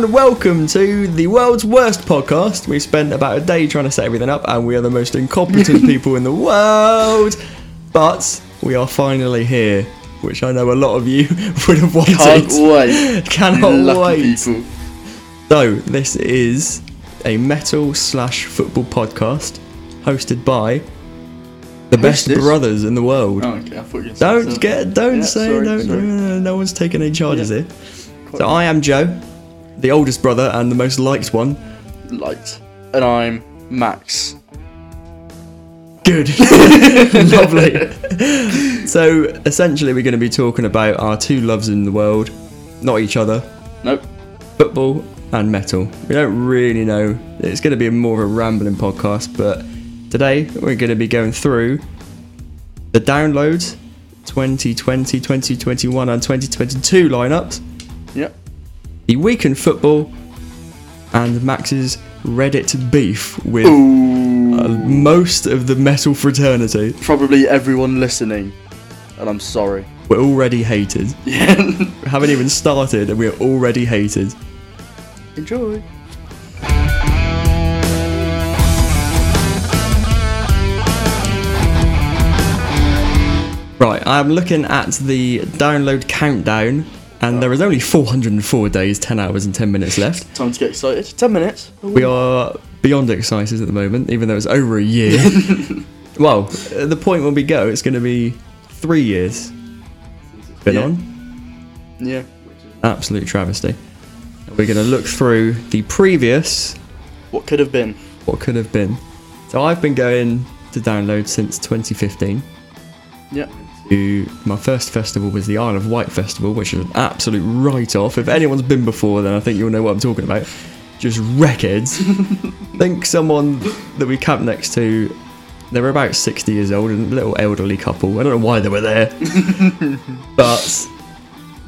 And welcome to the world's worst podcast. We spent about a day trying to set everything up, and we are the most incompetent people in the world. But we are finally here, which I know a lot of you would have wanted. Can't wait. Cannot Lucky wait. people. So this is a metal slash football podcast hosted by the best this? brothers in the world. Oh, okay. I thought you said Don't so. get, don't Yeah, say, sorry, don't. sorry. No, no one's taking any charges Yeah. here. So I am Joe, the oldest brother and the most liked one. Light. And I'm Max. Good, lovely. so essentially, we're going to be talking about our two loves in the world, not each other, Nope. football and metal. We don't really know. It's going to be more of a rambling podcast, but today we're going to be going through the downloads 2020, 2021, and 2022 lineups. The week in football, and Max's Reddit beef with uh, most of the metal fraternity. Probably everyone listening. And I'm sorry. We're already hated. Yeah. We haven't even started, and we're already hated. Enjoy. Right, I'm looking at the download countdown, and there is only 404 days, 10 hours, and 10 minutes left. Time to get excited. 10 minutes. We are beyond excited at the moment, even though it's over a year. well, at the point when we go, it's going to be three years. Been Yeah. on. Yeah. Absolute travesty. We're going to look through the previous, What could have been? what could have been. So I've been going to download since 2015. Yeah. My first festival was the Isle of Wight Festival, which is an absolute write off. If anyone's been before, then I think you'll know what I'm talking about. Just wreckheads. think someone that we camped next to, they were about 60 years old, and a little elderly couple. I don't know why they were there, but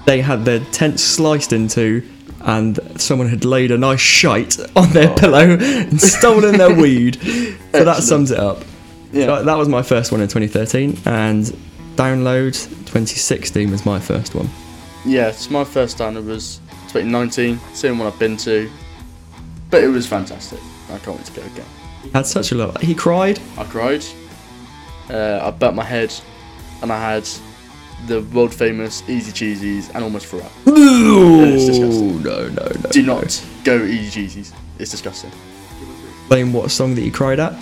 they had their tent sliced into, and someone had laid a nice shite on their Oh. pillow and stolen their weed. So that sums it up. Yeah. So that was my first one in 2013, and Download 2016 was my first one. Yeah, it's my first time. It was 2019. Same one I've been to. But it was fantastic. I can't wait to go again. Had such a lot. He cried. I cried. Uh, I bent my head, and I had the world famous Easy Cheesies and almost threw up. it's disgusting. no, no, no. Do no. not go Easy Cheesies. It's disgusting. Blame what song that you cried at?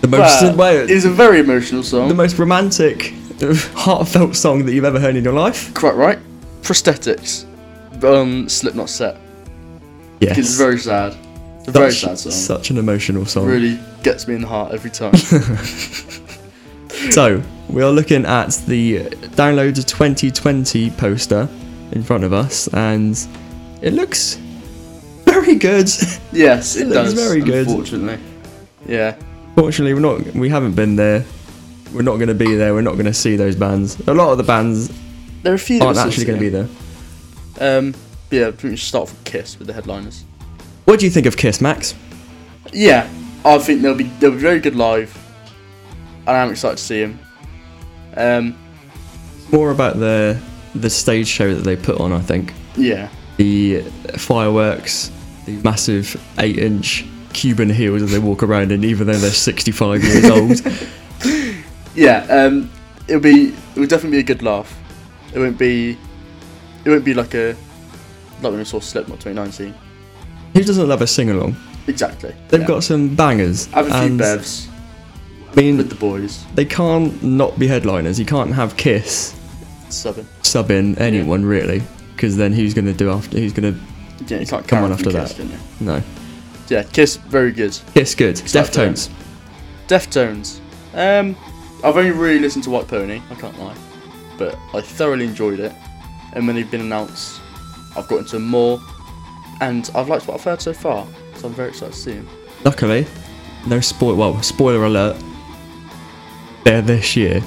The most, well, it's a very emotional song. the most romantic, heartfelt song that you've ever heard in your life. Quite right. Prosthetics. Um, Slipknot set. Yes. It's very sad. It's a very sad song. Such an emotional song. Really gets me in the heart every time. So, we are looking at the Download 2020 poster in front of us, and it looks very good. yes, it, It looks does. very good. Unfortunately. Yeah. Fortunately, we're not. We haven't been there. We're not going to be there. We're not going to see those bands. A lot of the bands There are a few aren't actually going to be there. Um, yeah, we should start from Kiss with the headliners. What do you think of Kiss, Max? Yeah, I think they'll be they'll be very good live, and I'm excited to see them. Um, More about the the stage show that they put on. I think yeah, the fireworks, the massive eight-inch Cuban heels as they walk around and even though they're 65 years old. Yeah. Um, it'll be it'll definitely be a good laugh. It won't be it won't be like a like when we saw Slipknot 2019. Who doesn't love a sing-along? Exactly. They've yeah. got some bangers. have a few bevs I mean, with the boys they can't not be headliners. You can't have Kiss subbing. sub in anyone really, because then who's going to do after? Who's going to? Yeah, you can't Come on after Kiss, that. No. Yeah, Kiss very good. Kiss good. For Deftones. Deftones. Um, I've only really listened to White Pony. I can't lie, but I thoroughly enjoyed it. And when they've been announced, I've got into more, and I've liked what I've heard so far. So I'm very excited to see them. Luckily, no spoil. Well, spoiler alert. They're this year.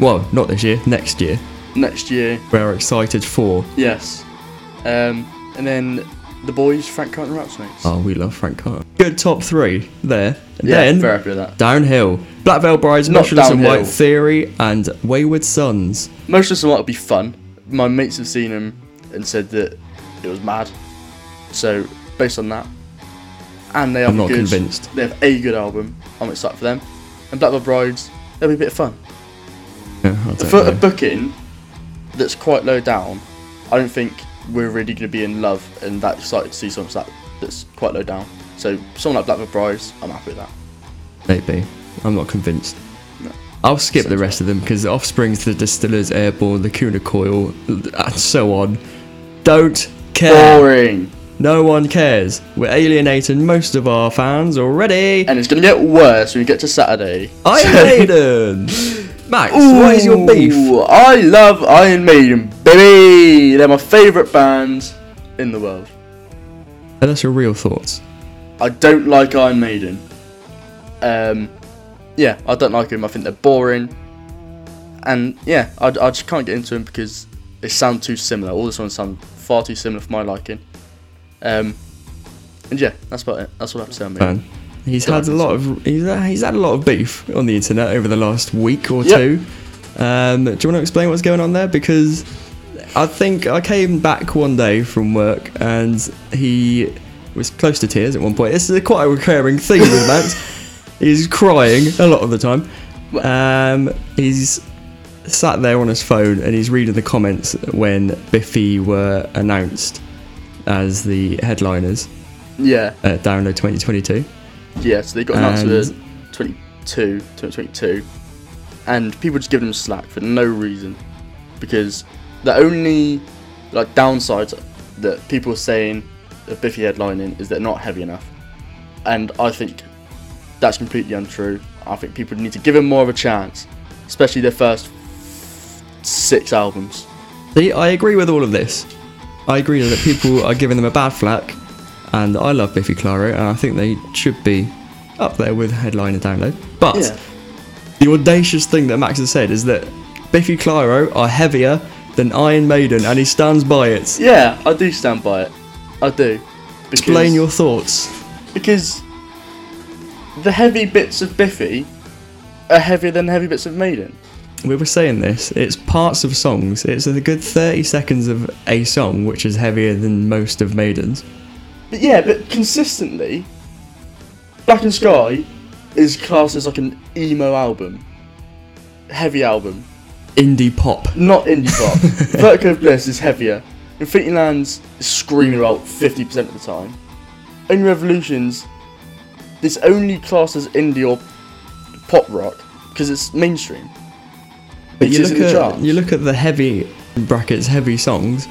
Well, not this year. Next year. Next year, We're excited for. yes. Um, and then the boys, Frank Carter and Rattlesnakes. Oh, we love Frank Carter. Good top three there. And yeah, then very happy with that. downhill. Black Veil Brides, Not Motionless and downhill. White Theory, and Wayward Sons. Most of White would be fun. My mates have seen them. and said that it was mad. So based on that, and they have I'm not good, convinced. They have a good album. I'm excited for them. And Black Veil Brides, they'll be a bit of fun. Yeah, I don't For a know. booking that's quite low down, I don't think we're really going to be in love and that excited to see something that that's quite low down. So someone like Black Veil Brides, I'm happy with that. Maybe. I'm not convinced. No. I'll skip the Sounds rest of them because Offspring's the Distillers, Airborne, the Kuna Coil, and so on. Don't care. Boring. No one cares. We're alienating most of our fans already. And it's going to get worse when we get to Saturday. Iron Maiden! Max, what is your beef? I love Iron Maiden, baby. They're my favourite band in the world. And that's your real thoughts. I don't like Iron Maiden. Um, yeah, I don't like them. I think they're boring. And yeah, I, I just can't get into them because they sound too similar. All the songs sound far too similar for my liking. Um, and yeah, that's about it. That's all I have to say on Maiden. Man, he's had a lot of he's, he's had a lot of beef on the internet over the last week or Yep. two. Um, do you want to explain what's going on there? Because I think I came back one day from work and he was close to tears at one point. This is a quite a recurring theme with Max. He's crying a lot of the time. Um, he's sat there on his phone and he's reading the comments when Biffy were announced as the headliners Yeah, at Download 2022. yeah. So they got announced And- for 22, 2022, and people just give them slack for no reason, because the only like downsides that people are saying of Biffy headlining is they're not heavy enough, and I think that's completely untrue. I think people need to give him more of a chance, especially their first six albums. See, I agree with all of this. I agree that people are giving them a bad flack, and I love Biffy Clyro, and I think they should be up there with headline and download. But Yeah, the audacious thing that Max has said is that Biffy Clyro are heavier than Iron Maiden, and he stands by it. yeah, I do stand by it. I do. Explain your thoughts. because the heavy bits of Biffy are heavier than the heavy bits of Maiden. We were saying this. It's parts of songs. It's a good 30 seconds of a song, which is heavier than most of Maiden's. But yeah, but consistently, Blackened Sky is classed as like an emo album, heavy album, Indie pop. not indie pop. Vertigo of Bliss is heavier. Infinity Lands is screaming about 50% of the time. Only Revolutions, it's only classed as indie or pop rock because it's mainstream. But you look at charts. you look at the heavy brackets heavy songs.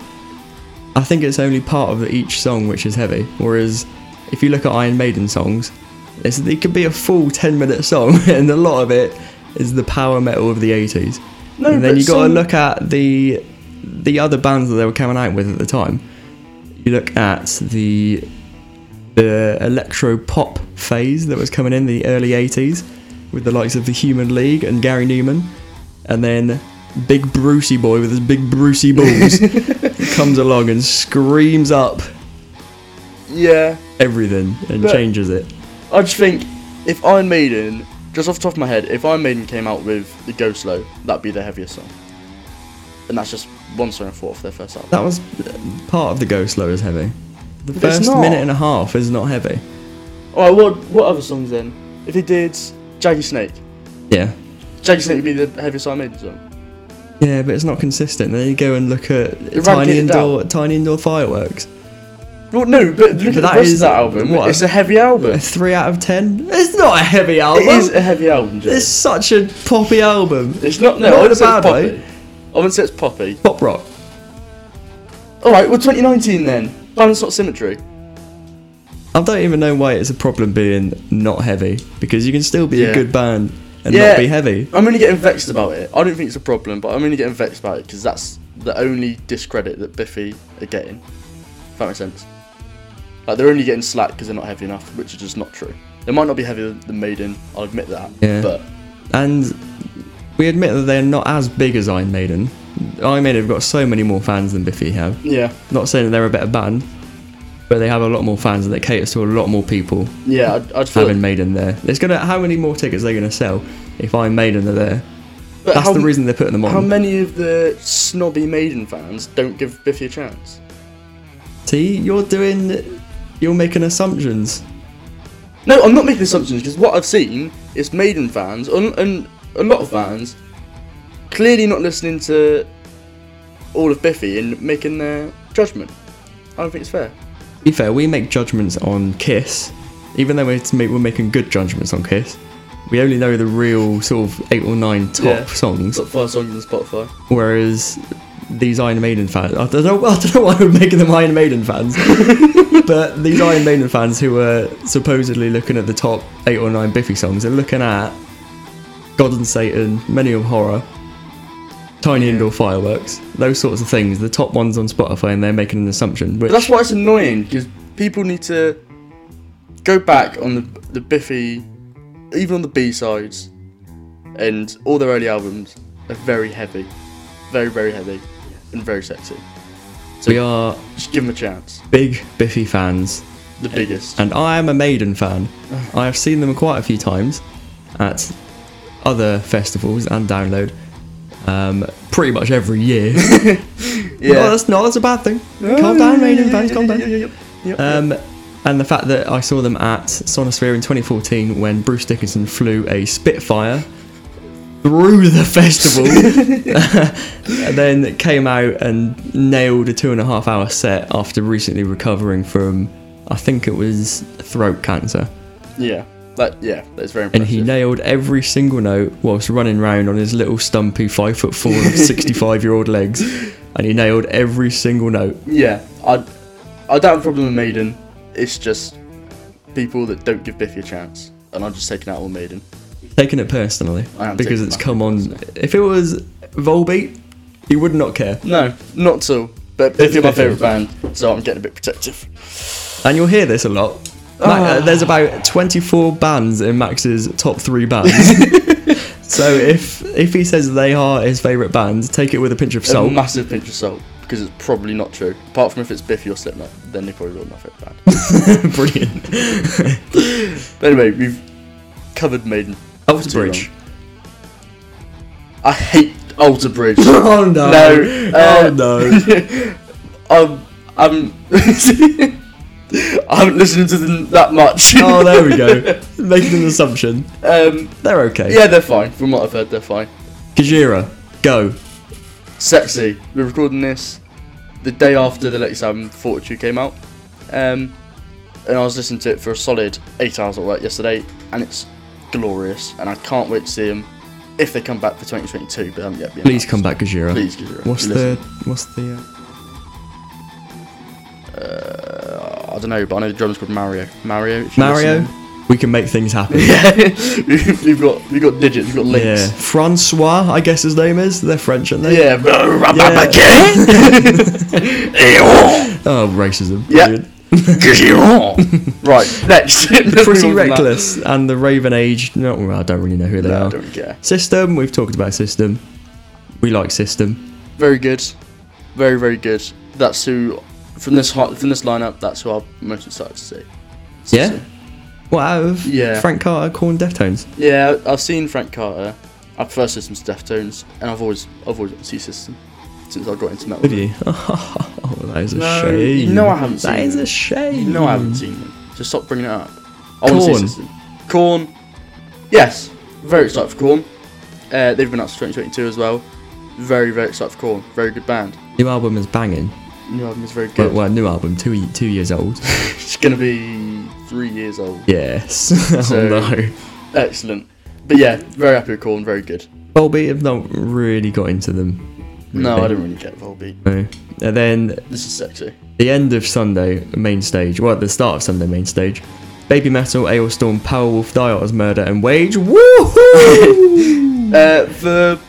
I think it's only part of each song which is heavy. Whereas if you look at Iron Maiden songs, it's, it could be a full ten minute song, and a lot of it is the power metal of the eighties. No, and then you got to look at the the other bands that they were coming out with at the time. You look at the the electro pop phase that was coming in the early 80s with the likes of the Human League and Gary Numan, and then Big Brucey Boy with his big Brucey balls comes along and screams up Yeah, everything and But- changes it. I just think if Iron Maiden, just off the top of my head, if Iron Maiden came out with the Go Slow, that'd be their heaviest song. And that's just one song and four of their first album. That was uh, part of the Go Slow is heavy. The first minute and a half is not heavy. Alright, what what other songs then? If they did Jaggy Snake, Yeah. Jaggy Snake would be the heaviest Iron Maiden song. Yeah, but it's not consistent. Then you go and look at Eradicate tiny it indoor, tiny indoor fireworks. Well, no, but look at the that rest is- of that album. what? It's a heavy album. A three out of ten. It's not a heavy album. It is a heavy album, Joe. It's such a poppy album. It's not. No, Not I in a wouldn't say bad it's poppy. way. I wouldn't say it's poppy. Pop rock. All right, well, 2019 then. Balance not symmetry. I don't even know why it's a problem being not heavy because you can still be Yeah. a good band and Yeah. not be heavy. I'm only getting vexed about it. I don't think it's a problem, but I'm only getting vexed about it because that's the only discredit that Biffy are getting. If that makes sense. Like they're only getting slack because they're not heavy enough, which is just not true. They might not be heavier than Maiden. I'll admit that. Yeah. But And we admit that they're not as big as Iron Maiden. Iron Maiden have got so many more fans than Biffy have. yeah, Not saying that they're a better band, but they have a lot more fans and they cater to a lot more people yeah, I'd, I'd feel. having Maiden there. There's gonna how many more tickets are they gonna sell if Iron Maiden are there? But That's how, the reason they're putting them on. How many of the snobby Maiden fans don't give Biffy a chance? See, you're doing, you're making assumptions. No, I'm not making assumptions because what I've seen is Maiden fans and, and a lot of fans clearly not listening to all of Biffy and making their judgment. I don't think it's fair. Be fair, we make judgments on Kiss, even though we're, we're making good judgments on Kiss. We only know the real sort of eight or nine top Yeah. songs, Top five songs on Spotify. whereas these Iron Maiden fans, I don't know, I don't know why we're making them Iron Maiden fans, but these Iron Maiden fans who are supposedly looking at the top eight or nine Biffy songs are looking at God and Satan, Many of Horror, Tiny. Indoor Fireworks, those sorts of things, the top ones on Spotify, and they're making an assumption. Which, But that's why it's annoying because people need to go back on the the Biffy, even on the B sides, and all their early albums are very heavy, very very heavy, and very sexy. So we are Just give them a chance. big Biffy fans, The biggest. and I am a Maiden fan. I have seen them quite a few times at other festivals and download. Um, pretty much every year. yeah, No, that's not. That's a bad thing. calm down, Maiden fans. Calm down. Um, and the fact that I saw them at Sonisphere in 2014 when Bruce Dickinson flew a Spitfire through the festival, and then came out and nailed a two and a half hour set after recently recovering from, I think it was throat cancer. Yeah, that yeah, that's very And he nailed every single note whilst running round on his little stumpy five foot four, 65 year old legs. And he nailed every single note. yeah, I I don't have a problem with Maiden. It's just people that don't give Biffy a chance, and I'm just taking out all Maiden. Taking it personally I am because it's come on. If it was Volbeat, he would not care. No, not at all. But Biffy are my favourite band, so I'm getting a bit protective. And you'll hear this a lot. Ma- uh, there's about 24 bands in Max's top three bands. so if if he says they are his favourite band, take it with a pinch of A salt. massive pinch of salt, because it's probably not true. Apart from if it's Biffy or Slipknot, then they probably got my favourite band. Brilliant. but anyway, we've covered Maiden. Alter Bridge. I hate Alter Bridge. Oh no. No, oh uh, no. um, I'm. I haven't listened to them that much. Oh, there we go. Making an assumption. um, They're okay. yeah, they're fine. From what I've heard, they're fine. Gojira, go. Sexy. We're recording this the day after the latest album, Fortitude, came out. Um, and I was listening to it for a solid eight hours at work yesterday, and it's glorious. And I can't wait to see them if they come back for 2022. But um, yeah, Please come back, Gojira. Please, Gojira. What's Listen. the what's the? Uh... Uh, I don't know, but I know the drummer's called Mario. Mario. Mario, listen. we can make things happen. Yeah, we've got you've got digits, you've got Yeah, links. Francois, I guess his name is. They're French, aren't they? Yeah, Oh, racism. Yeah. Right, next. On Pretty reckless and the Raven Age. No, I don't really know who they No, I are. don't care. System. We've talked about System. We like System. Very good, very very good. That's who from this hot from this lineup. That's who I'm most excited to see. Yeah? What out of Yeah. Frank Carter, Korn Deftones? Yeah, I've seen Frank Carter. I prefer System to Deftones, and I've always I've always seen System since I got into metal. Have you? Oh, that is a No, shame. No, I haven't That seen is them. a shame. Know I haven't seen them. Just stop bringing it up. I want to see System. Korn. Yes, very excited for Korn. Uh, they've been out to 2022 as well. Very very excited for Korn. Very good band. New album is banging. New album is very good. well, new album, two two years old. It's gonna be three years old. yes. So- oh no. Excellent. But yeah, very happy with Korn. Very good. Volbeat have not really got into them. No. I didn't really get Volbeat. No. And then This is sexy. the end of Sunday main stage, well, at the start of Sunday main stage, Baby Metal, Alestorm, Powerwolf, Dials, Murder, and Wage. Woohoo! Uh, for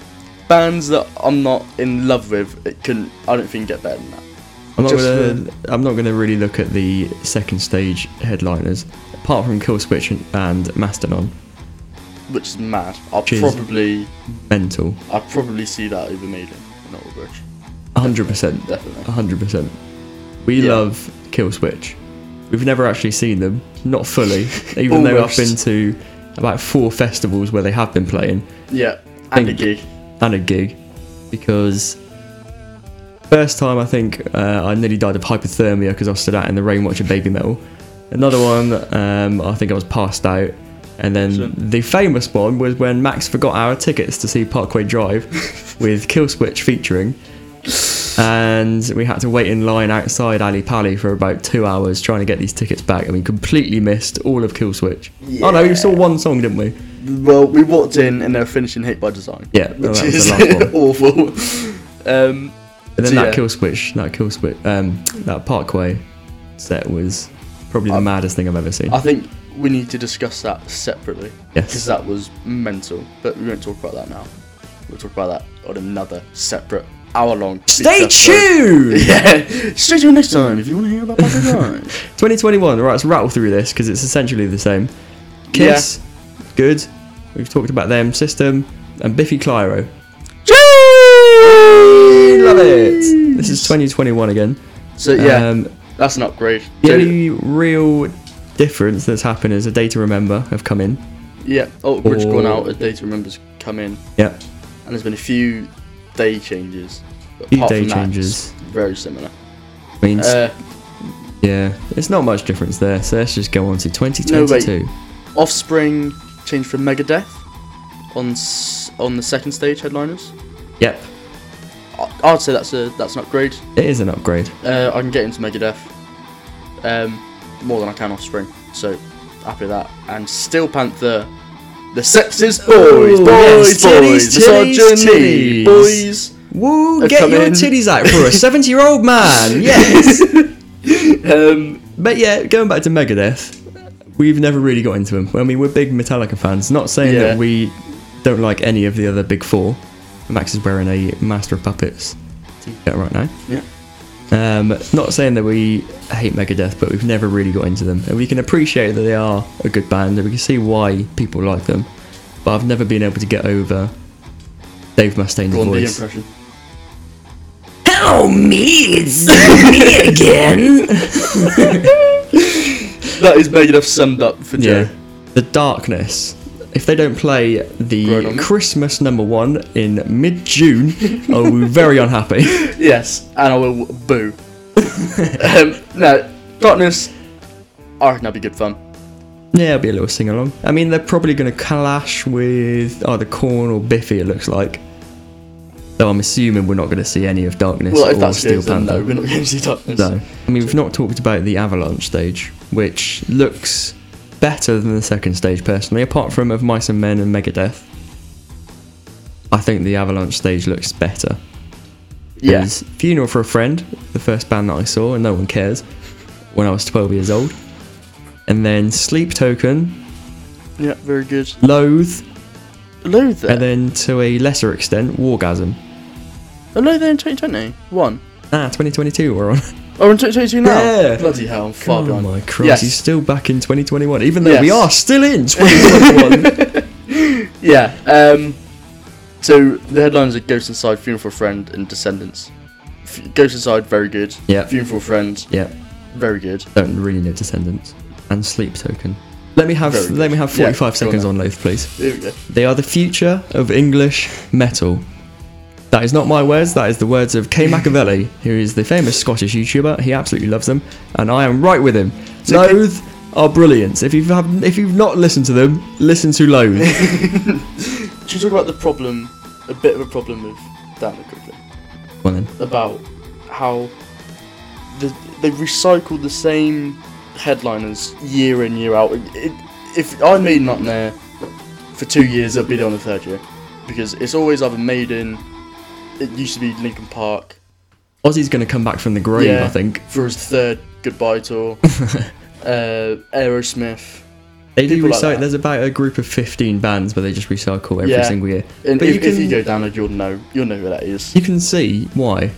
bands that I'm not in love with, it can I don't think get better than that. I'm not gonna. I'm not gonna really look at the second stage headliners, apart from Killswitch and- and Mastodon. Which is mad. Is- probably Mental. I'll probably see that over Maiden and hundred percent. Definitely. hundred percent. We Yeah. love Killswitch. We've never actually seen them, not fully, even though I've been to about four festivals where they have been playing. Yeah. And a gig. and a gig because first time I think uh, I nearly died of hypothermia because I stood out in the rain watching Baby Metal. Another one, um, I think I was passed out. And then Excellent. the famous one was when Max forgot our tickets to see Parkway Drive with Killswitch featuring. And we had to wait in line outside Ali Pali for about two hours trying to get these tickets back, and we completely missed all of Killswitch. Oh no, we saw one song, didn't we? Well, we walked in and they were finishing Hate by Design. Yeah, which is the last one. awful. Um, And then So, that yeah. kill switch, that kill switch, um, that Parkway set was probably the I- maddest thing I've ever seen. I think we need to discuss that separately because yes. that was mental. But we won't talk about that now. We'll talk about that on another separate hour-long. Stay feature episode. tuned. Yeah, stay tuned next time if you want to hear about Parkway Drive. 2021. Right, let's rattle through this because it's essentially the same. Kiss, good. We've talked about them. System and Biffy Clyro. Love it. This is 2021 again. So yeah, Um, that's an upgrade. the only real difference that's happened is a day to remember have come in. yeah, Alt Bridge Or- gone out. A Day to Remember's come in, Yeah, and there's been a few day changes. But few day that, changes. very similar. means Uh, yeah, it's not much difference there. So let's just go on to 2022. Offspring changed from Megadeth on s- on the second stage headliners. Yep, I- I'd say that's a that's an upgrade. it is an upgrade. Uh, I can get into Megadeth um, more than I can Offspring, so happy with that. And Steel Panther, the sexist boys, boys, yes, boys, titties, titties. boys. Woo, get your in. titties out for a 70 year old man. Yes. Um, but yeah, going back to Megadeth, we've never really got into them. I mean, we're big Metallica fans. Not saying Yeah. that we don't like any of the other big four. Max is wearing a Master of Puppets t-shirt right now. Yeah. Um, not saying that we hate Megadeth, but we've never really got into them, and we can appreciate that they are a good band, and we can see why people like them. But I've never been able to get over Dave Mustaine's go on the voice. impression. Hello, me, it's me again. That is Megadeth summed up for Joe. Yeah. The darkness. If they don't play the. Christmas number one in mid June, I will be very unhappy. Yes, and I will boo. um, no, Darkness. I reckon that'd be good fun. Yeah, it'll be a little sing along. I mean, they're probably going to clash with either Korn or Biffy, it looks like. Though I'm assuming we're not going to see any of Darkness Well, if or that's Steel good, Panther. no, we're not going to see Darkness. No. I mean, we've not talked about the Avalanche stage, which looks better than the second stage, personally, apart from Of Mice and Men and Megadeth. I think the Avalanche stage looks better. Yeah. There's Funeral for a Friend, the first band that I saw, and no one cares, when I was 12 years old. And then Sleep Token, Yeah, very good. Loathe, Loathe there. and then to a lesser extent, Wargasm. Loathe there in 2020. One. Ah, 2022 we're on. Oh, in 2022 now? Yeah. Bloody hell, I'm far oh behind. my Christ, Yes. he's still back in 2021, even though we are still in 2021. Yeah, um, so the headlines are Ghost Inside, Funeral for a Friend, and Descendents. F- Ghost Inside, very good. yeah, Funeral for a Friend, yeah, very good. don't really know Descendents. And Sleep Token. Let me have Very let good. me have 45 go on seconds then. on Loathe, please. There we go. They are the future of English metal. That is not my words, that is the words of Kay Machiavelli, who is the famous Scottish YouTuber. He absolutely loves them, and I am right with him. So Loathe are brilliant. If you've have, if you've not listened to them, listen to Loathe. Should we talk about the problem, a bit of a problem with Daniel quickly? well then, About how the, they recycle the same headliners year in, year out. It, if I made not there for two years, I'll be there on the third year. Because it's always either Maiden, it used to be Linkin Park, Ozzy's going to come back from the grave, Yeah. I think. for his third goodbye tour. uh, Aerosmith. They do like recycle. that. there's about a group of 15 bands where they just recycle every Yeah. single year. And But if, you if you go down it, you'll know you'll know who that is. You can see why.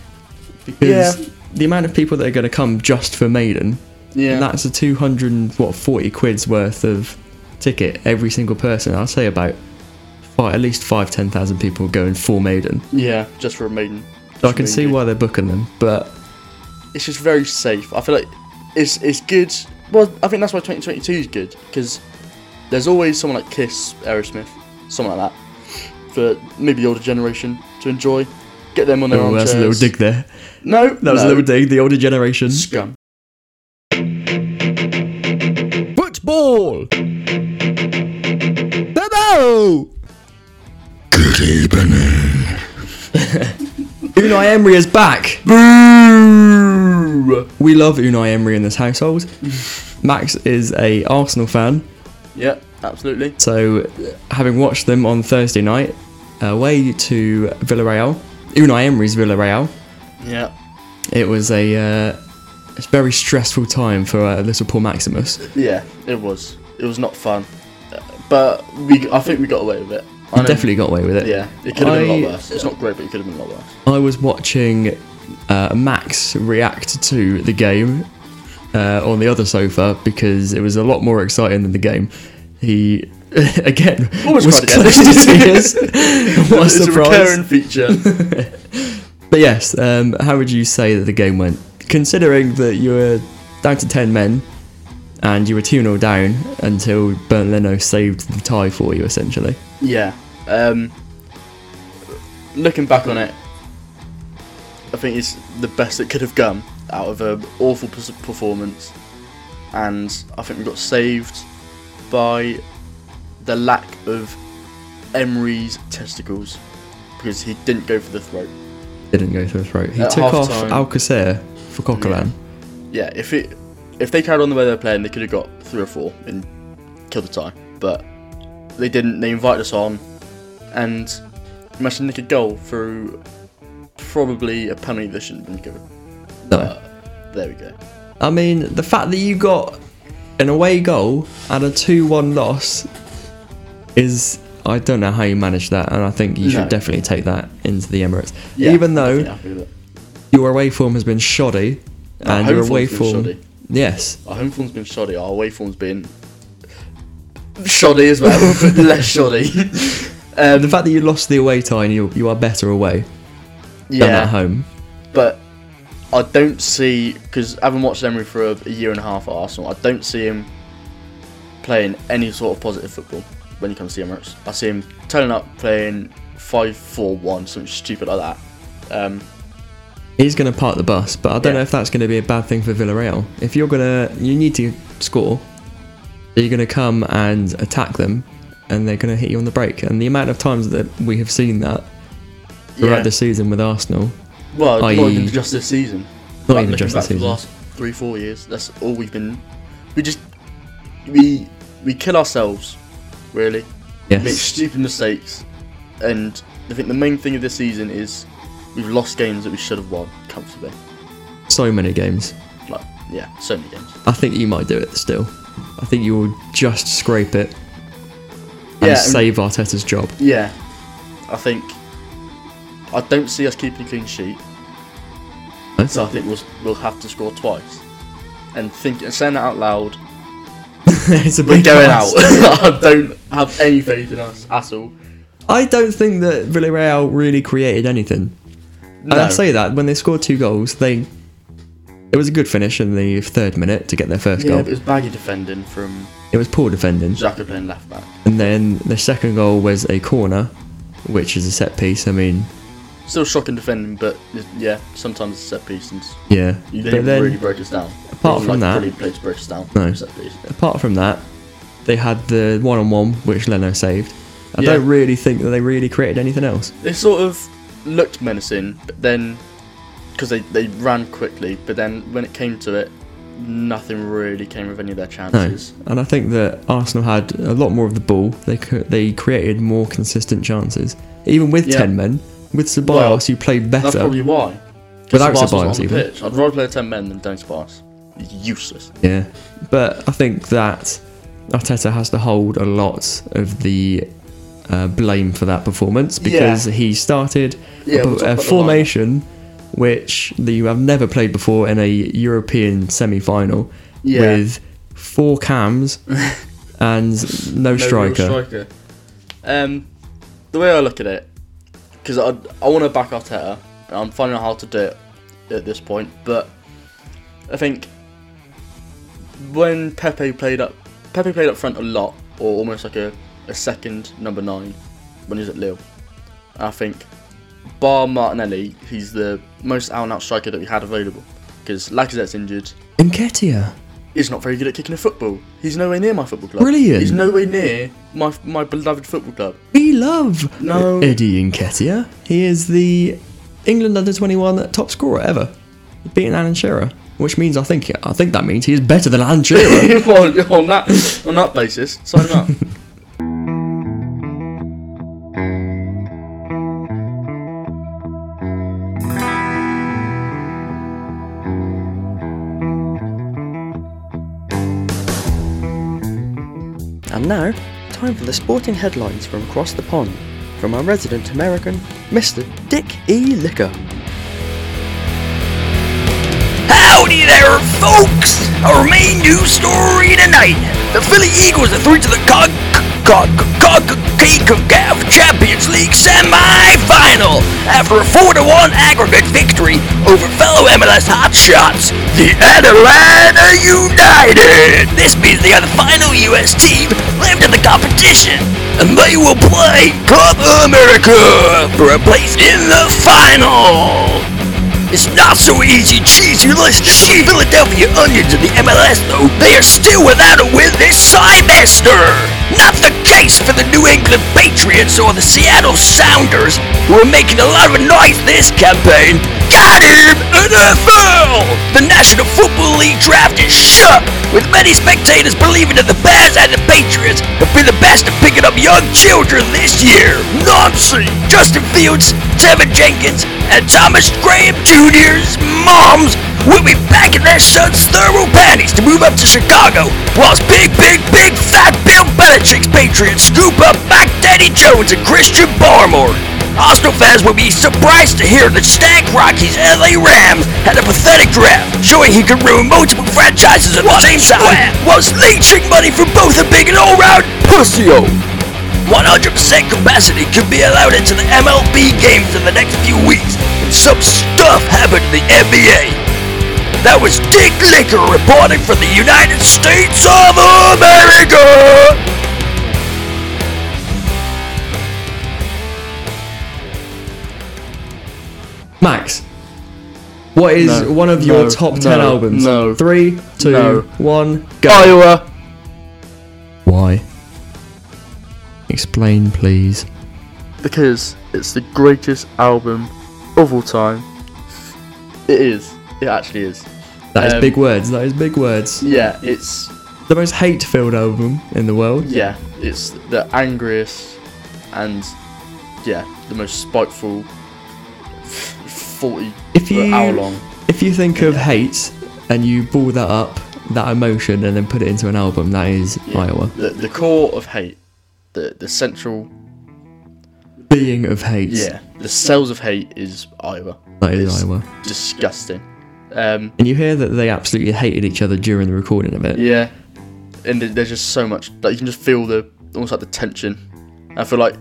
Because Yeah. the amount of people that are going to come just for Maiden, Yeah. and that's a 200 and, what 40 quid's worth of ticket every single person. I'll say about five, at least five, ten thousand people going for Maiden. yeah, just for a maiden. So I can see Maiden. why they're booking them, but It's just very safe. I feel like it's it's good. Well, I think that's why 2022 is good because there's always someone like Kiss, Aerosmith, someone like that. for maybe the older generation to enjoy. Get them on their Oh, armchairs. that's a little dig there. No, That was no. a little dig. The older generation. scum. Football. Hello. Good evening. Unai Emery is back. Boo! We love Unai Emery in this household. Max is a Arsenal fan, Yeah, absolutely. so having watched them on Thursday night away to Villarreal, Unai Emery's Villarreal, Yeah, it was a uh, very stressful time for uh, little poor Maximus. yeah, it was. It was not fun, but we. I think we got away with it. I definitely got away with it. Yeah, it could have been a lot worse. It's not great, but it could have been a lot worse. I was watching uh, Max react to the game uh, on the other sofa because it was a lot more exciting than the game. He again Almost was close to tears. what a it's a surprise! recurring feature. But yes, um, how would you say that the game went? Considering that you were down to ten men and you were two 0 down until Bernd Leno saved the tie for you, essentially. yeah. Um, looking back on it, I think it's the best it could have gone out of an awful performance, and I think we got saved by the lack of Emery's testicles because he didn't go for the throat. Didn't go for the throat. He At took off Alcacer for Coquelin. Yeah, if it if they carried on the way they were playing, they could have got three or four and killed the tie. But they didn't. They invited us on, and managed to nick a goal through probably a penalty that shouldn't have been given. No. But there we go. I mean, the fact that you got an away goal and a 2 1 loss is. I don't know how you managed that, and I think you should No. definitely take that into the Emirates. Yeah, Even though definitely happy with it. your away form has been shoddy, and your away form. shoddy. Yes. Our home form's been shoddy. Our away form's been shoddy as well, but less shoddy. um, The fact that you lost the away tie and you, you are better away than at home. but I don't see because I haven't watched Emery for a, a year and a half at Arsenal, I don't see him playing any sort of positive football when he comes to the Emirates. I see him turning up playing five four one, something stupid like that. Um, He's going to park the bus, but I don't Yeah. know if that's going to be a bad thing for Villarreal. If you're going to, you need to score, you're going to come and attack them, and they're going to hit you on the break. And the amount of times that we have seen that throughout yeah. the season with Arsenal, well, not even just this season. not Like, even just this for the last three four years, that's all we've been. We just we we kill ourselves, really. make stupid mistakes, and I think the main thing of this season is we've lost games that we should have won comfortably. so many games. Like, yeah, so many games. I think you might do it still. I think you will just scrape it and Yeah, save Arteta's job. Yeah, I think I don't see us keeping a clean sheet, No? so I think we'll we'll have to score twice. And think and saying that out loud, it's a we're big going out. I don't have any faith in us at all. I don't think that Villarreal really created anything. And I No. say that when they scored two goals, they it was a good finish in the third minute to get their first Yeah, goal. it was baggy defending from It was poor defending, Xhaka playing left back. and then the second goal was a corner, which is a set piece. I mean, Still shocking defending, but yeah, sometimes it's a set piece and yeah. you But didn't then, really break us down. apart from like that- brilliant play to break us down. No. Set piece. apart from that, they had the one-on-one which Leno saved. I Yeah. don't really think that they really created anything else. They sort of looked menacing, but then because they, they ran quickly, but then when it came to it, nothing really came of any of their No, chances. and I think that Arsenal had a lot more of the ball. They they created more consistent chances, even with Yeah. ten men. With Ceballos, Well, who played That's probably why. Without Ceballos on the even. pitch. I'd rather play ten men than Dennis Ceballos. He's useless. Yeah, but I think that Arteta has to hold a lot of the uh, blame for that performance because he started Yeah, a, we'll a formation which you have never played before in a European semi-final Yeah. with four cams and no, No striker. striker. Um, the way I look at it, because I I want to back Arteta, and I'm finding out how to do it at this point. But I think when Pepe played up, Pepe played up front a lot, or almost like a, a second number nine when he was at Lille. I think, bar Martinelli, he's the most out and out striker that we had available. Because Lacazette's injured. Nketiah. He's not very good at kicking a football. He's nowhere near my football club. Brilliant. He's nowhere near my my beloved football club. We love No. Eddie Nketiah. He is the England under 21 top scorer ever, beating Alan Shearer. Which means I think I think that means he is better than Alan Shearer. on, on that on that basis, sign him up. Now, time for the sporting headlines from across the pond, from our resident American, Mr. Dick E. Licker. Howdy there, folks! Our main news story tonight. The Philly Eagles are through to the COG CONCACAF Champions League semi-final after a 4-1 aggregate victory over fellow MLS hotshots, the Atlanta United. This means they are the final US team left in the competition, and they will play Copa America for a place in the final. It's not so easy cheesy list to see Philadelphia Onions in the MLS though. They are still without a win this semester. Not the case for the New England Patriots or the Seattle Sounders, who are making a lot of noise this campaign. Got him! NFL! The National Football League draft is shut, with many spectators believing that the Bears and the Patriots have been the best at picking up young children this year. Nonsense! Justin Fields, Teven Jenkins, and Thomas Graham Jr.'s moms will be packing their sons' thermal panties to move up to Chicago, whilst big, big, big fat Bill Belichick's Patriots scoop up Mac Daddy Jones and Christian Barmore. Arsenal fans will be surprised to hear that Stank Rocky's LA Rams had a pathetic draft, showing he could ruin multiple franchises at the same time, whilst leeching money from both a big and all-round pussy-o. 100% capacity could be allowed into the MLB games in the next few weeks, and some stuff happened in the NBA. That was Dick Licker reporting from the United States of America! Max, what is No, one of your no, top 10 no, albums? no, Three, two, one, go. Iowa. Why? Explain, please. Because it's the greatest album of all time. It is. It actually is. That is Um, big words. That is big words. Yeah, it's The most hate-filled album in the world. yeah, it's the angriest and yeah, the most spiteful. Forty If you hour long. if you think of Yeah. hate and you ball that up, that emotion, and then put it into an album, that is Yeah. Iowa. The, the core of hate, the the central Being of hate. yeah, the cells of hate is Iowa. That is It's Iowa. Disgusting. Um, And you hear that they absolutely hated each other during the recording of it. Yeah, and there's just so much like you can just feel the almost like the tension. I feel like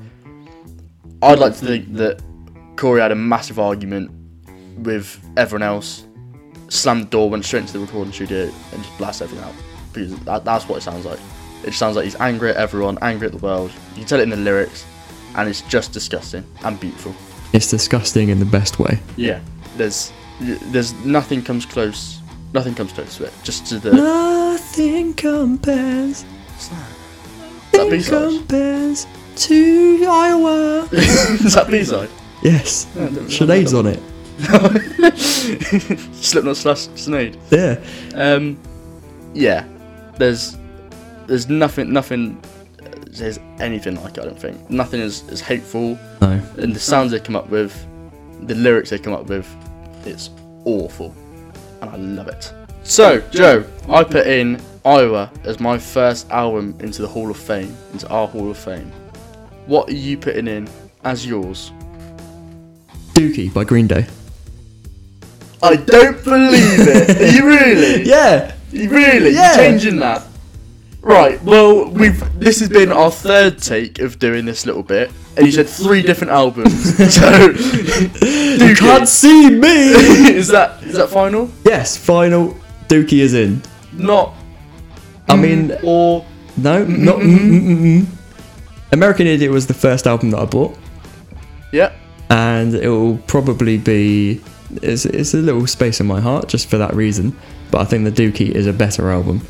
I'd like to think that Corey had a massive argument with everyone else, slammed the door, went straight into the recording studio, and just blasted everything out because that, that's what it sounds like. It sounds like he's angry at everyone, angry at the world. You can tell it in the lyrics, and it's just disgusting and beautiful. It's disgusting in the best way. Yeah, there's there's nothing comes close. Nothing comes close to it. Just to the Nothing compares. that Nothing B-side. compares to Iowa. Is that B side? yes. Sinead's on it. Slipknot slash Sinead. Yeah. Um, yeah, there's there's nothing nothing there's anything like it. I don't think nothing is is hateful, No. and the sounds they come up with, the lyrics they come up with, it's awful, and I love it. So Joe, I put in Iowa as my first album into the Hall of Fame, into our Hall of Fame. What are you putting in as yours? Dookie by Green Day. I don't believe it. Are you really? Yeah. You Really? Yeah. You're changing that? Right, well, we've this has been our third take of doing this little bit, and you said three different albums. so You can't see me. is that is that final? yes, final. Dookie is in. Not I mean, or no, not. Mm, mm, mm, mm. American Idiot was the first album that I bought. Yeah. and it will probably be it's, it's a little space in my heart just for that reason. But I think the Dookie is a better album,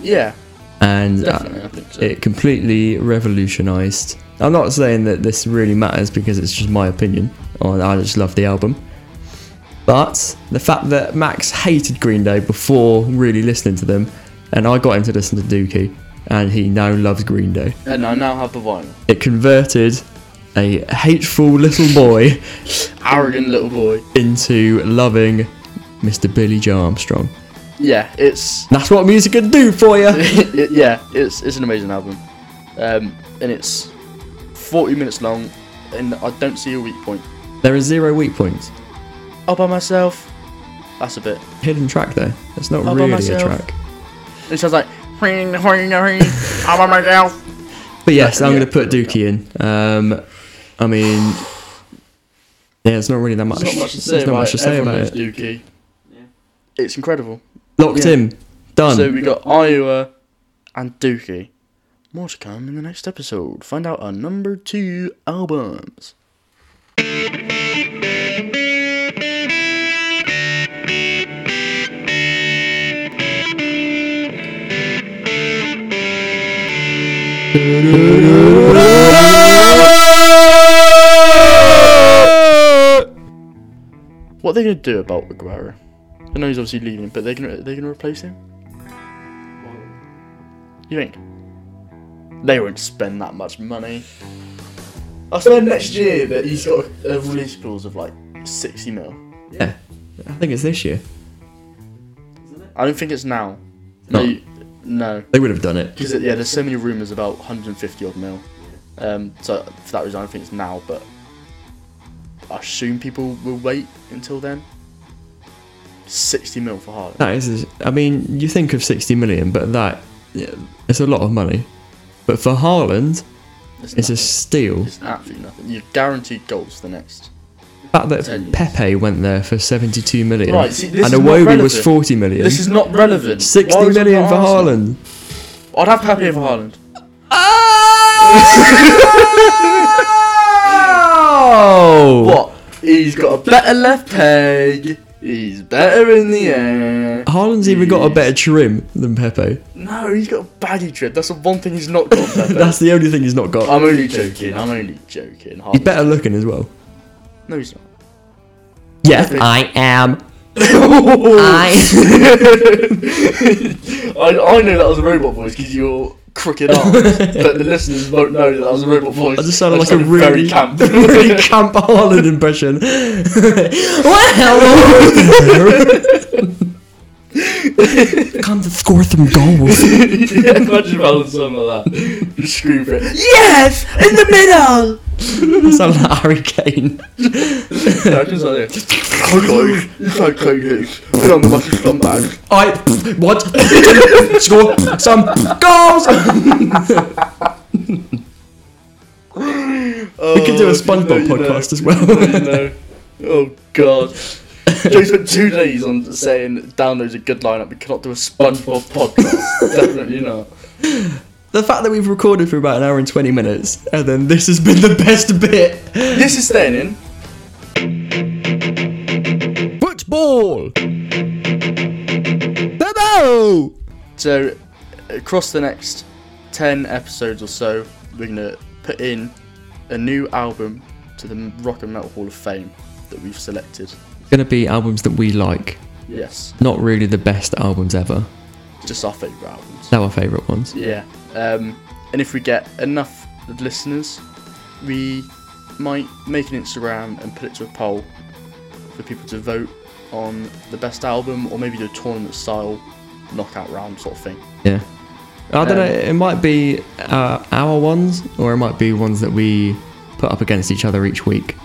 Yeah. and uh, so. it completely revolutionized. I'm not saying that this really matters because it's just my opinion. Or I just love the album. But the fact that Max hated Green Day before really listening to them, and I got him to listen to Dookie, and he now loves Green Day. and I now have the vinyl. It converted a hateful little boy Arrogant little boy. into loving Mr. Billie Joe Armstrong. Yeah, it's That's what music can do for you. yeah, it's it's an amazing album, um, and it's 40 minutes long, and I don't see a weak point. there are zero weak points. All by myself. That's a bit. Hidden track there. It's not All really a track. It sounds like. All by myself. But yes, I'm Yeah. going to put Dookie in. Um, I mean, yeah, it's not really that much. There's not much to say about much it. say Everyone about knows it. Dookie. It's incredible. Locked Yeah. in. Done. So we got Iowa and Dookie. More to come in the next episode. Find out our number two albums. What are they going to do about Aguero? I know he's obviously leaving, but they're going to they're going to replace him. You think? They won't spend that much money. I'll spend next year, but he's got a, a release clause of like 60 mil. yeah, I think it's this year. I don't think it's now. No, No. no. They would have done it. Because yeah, there's so many rumours about 150 odd mil. Um, so for that reason, I don't think it's now, but I assume people will wait until then. 60 mil for Haaland. That is, I mean, you think of 60 million, but that, yeah, it's a lot of money. But for Haaland, It's, it's a steal. It's absolutely nothing. You're guaranteed goals for the next. The fact that Ten years. Pepe went there for 72 million Right, see, and is not Iwobi was 40 million. This is not relevant. 60 Why is it million not for Arsenal? Haaland. I'd have Pepe for Haaland. Ah! Oh! What? He's got a better left peg. He's better in the air. Haaland's even got a better trim than Pepe. No, he's got a baggy trip. That's the one thing he's not got. Pepe. That's the only thing he's not got. I'm only joking. I'm only joking. He's better looking as well. No, he's not. Yes, Pepe. I am. I, I know that was a robot voice because you're crooked arms, but the listeners won't know that that was a robot voice. I just sounded I like a sounded really very camp. really camp Haaland impression. well, come to score some goals. yeah, imagine if something like that. Just scream for it. Yes, in the middle. Sound like Harry Kane. No, just like this. Okay, it's okay, yes. I'm like a scumbag. I what? score some goals. we can do a SpongeBob podcast as well. no. Oh god. Joe spent two days on saying downloads a good lineup. We cannot do a SpongeBob podcast. Definitely not. the fact that we've recorded for about an hour and twenty minutes, and then this has been the best bit. This is staying in. Football. Hello. So, across the next 10 episodes or so, we're going to put in a new album to the Rock and Metal Hall of Fame that we've selected. Gonna be albums that we like, Yes, not really the best albums ever. just our favourite albums. They're our favourite ones. Yeah. Um, and if we get enough listeners, we might make an Instagram and put it to a poll for people to vote on the best album or maybe do a tournament style knockout round sort of thing. Yeah. I don't Um, know. It might be uh, our ones, or it might be ones that we put up against each other each week.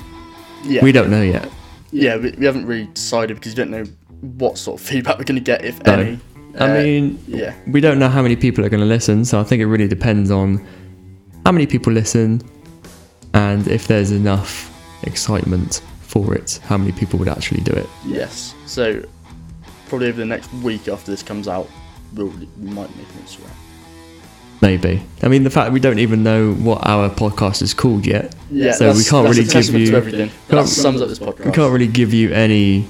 Yeah. We don't know yet. Yeah, we, we haven't really decided because we don't know what sort of feedback we're going to get, if No. any. I Uh, mean, yeah, we don't know how many people are going to listen, so I think it really depends on how many people listen and if there's enough excitement for it, how many people would actually do it. yes. So probably over the next week after this comes out, we'll, we might make an Instagram. Maybe. I mean, the fact that we don't even know what our podcast is called yet. Yeah, So we can't really give you- everything. That sums up this podcast. We can't really give you any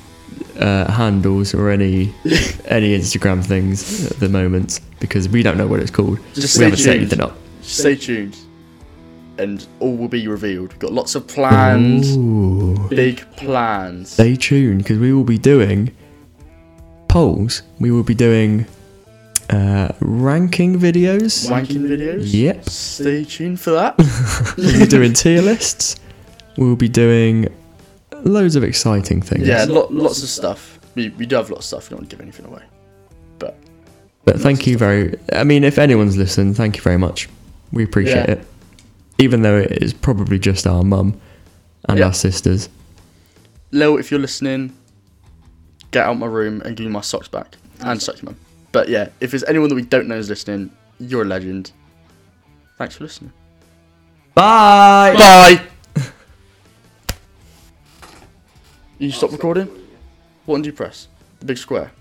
uh, handles or any any Instagram things at the moment because we don't know what it's called. Just we haven't set anything up. Stay tuned, and all will be revealed. We've got lots of plans, Ooh. big plans. Stay tuned because we will be doing polls. We will be doing uh, ranking videos. Ranking videos. Yep. Stay tuned for that. We'll be doing tier lists. We'll be doing loads of exciting things. yeah, lo- lots of stuff. We, we do have lots of stuff. We don't want to give anything away. But But thank you very. I mean, if anyone's listened, thank you very much. We appreciate Yeah. it. Even though it is probably just our mum and Yeah. our sisters. Lil, if you're listening, get out my room and give me my socks back and suck your mum. But yeah, if there's anyone that we don't know is listening, you're a legend. Thanks for listening. Bye. Bye. you stop recording. What did you press? The big square.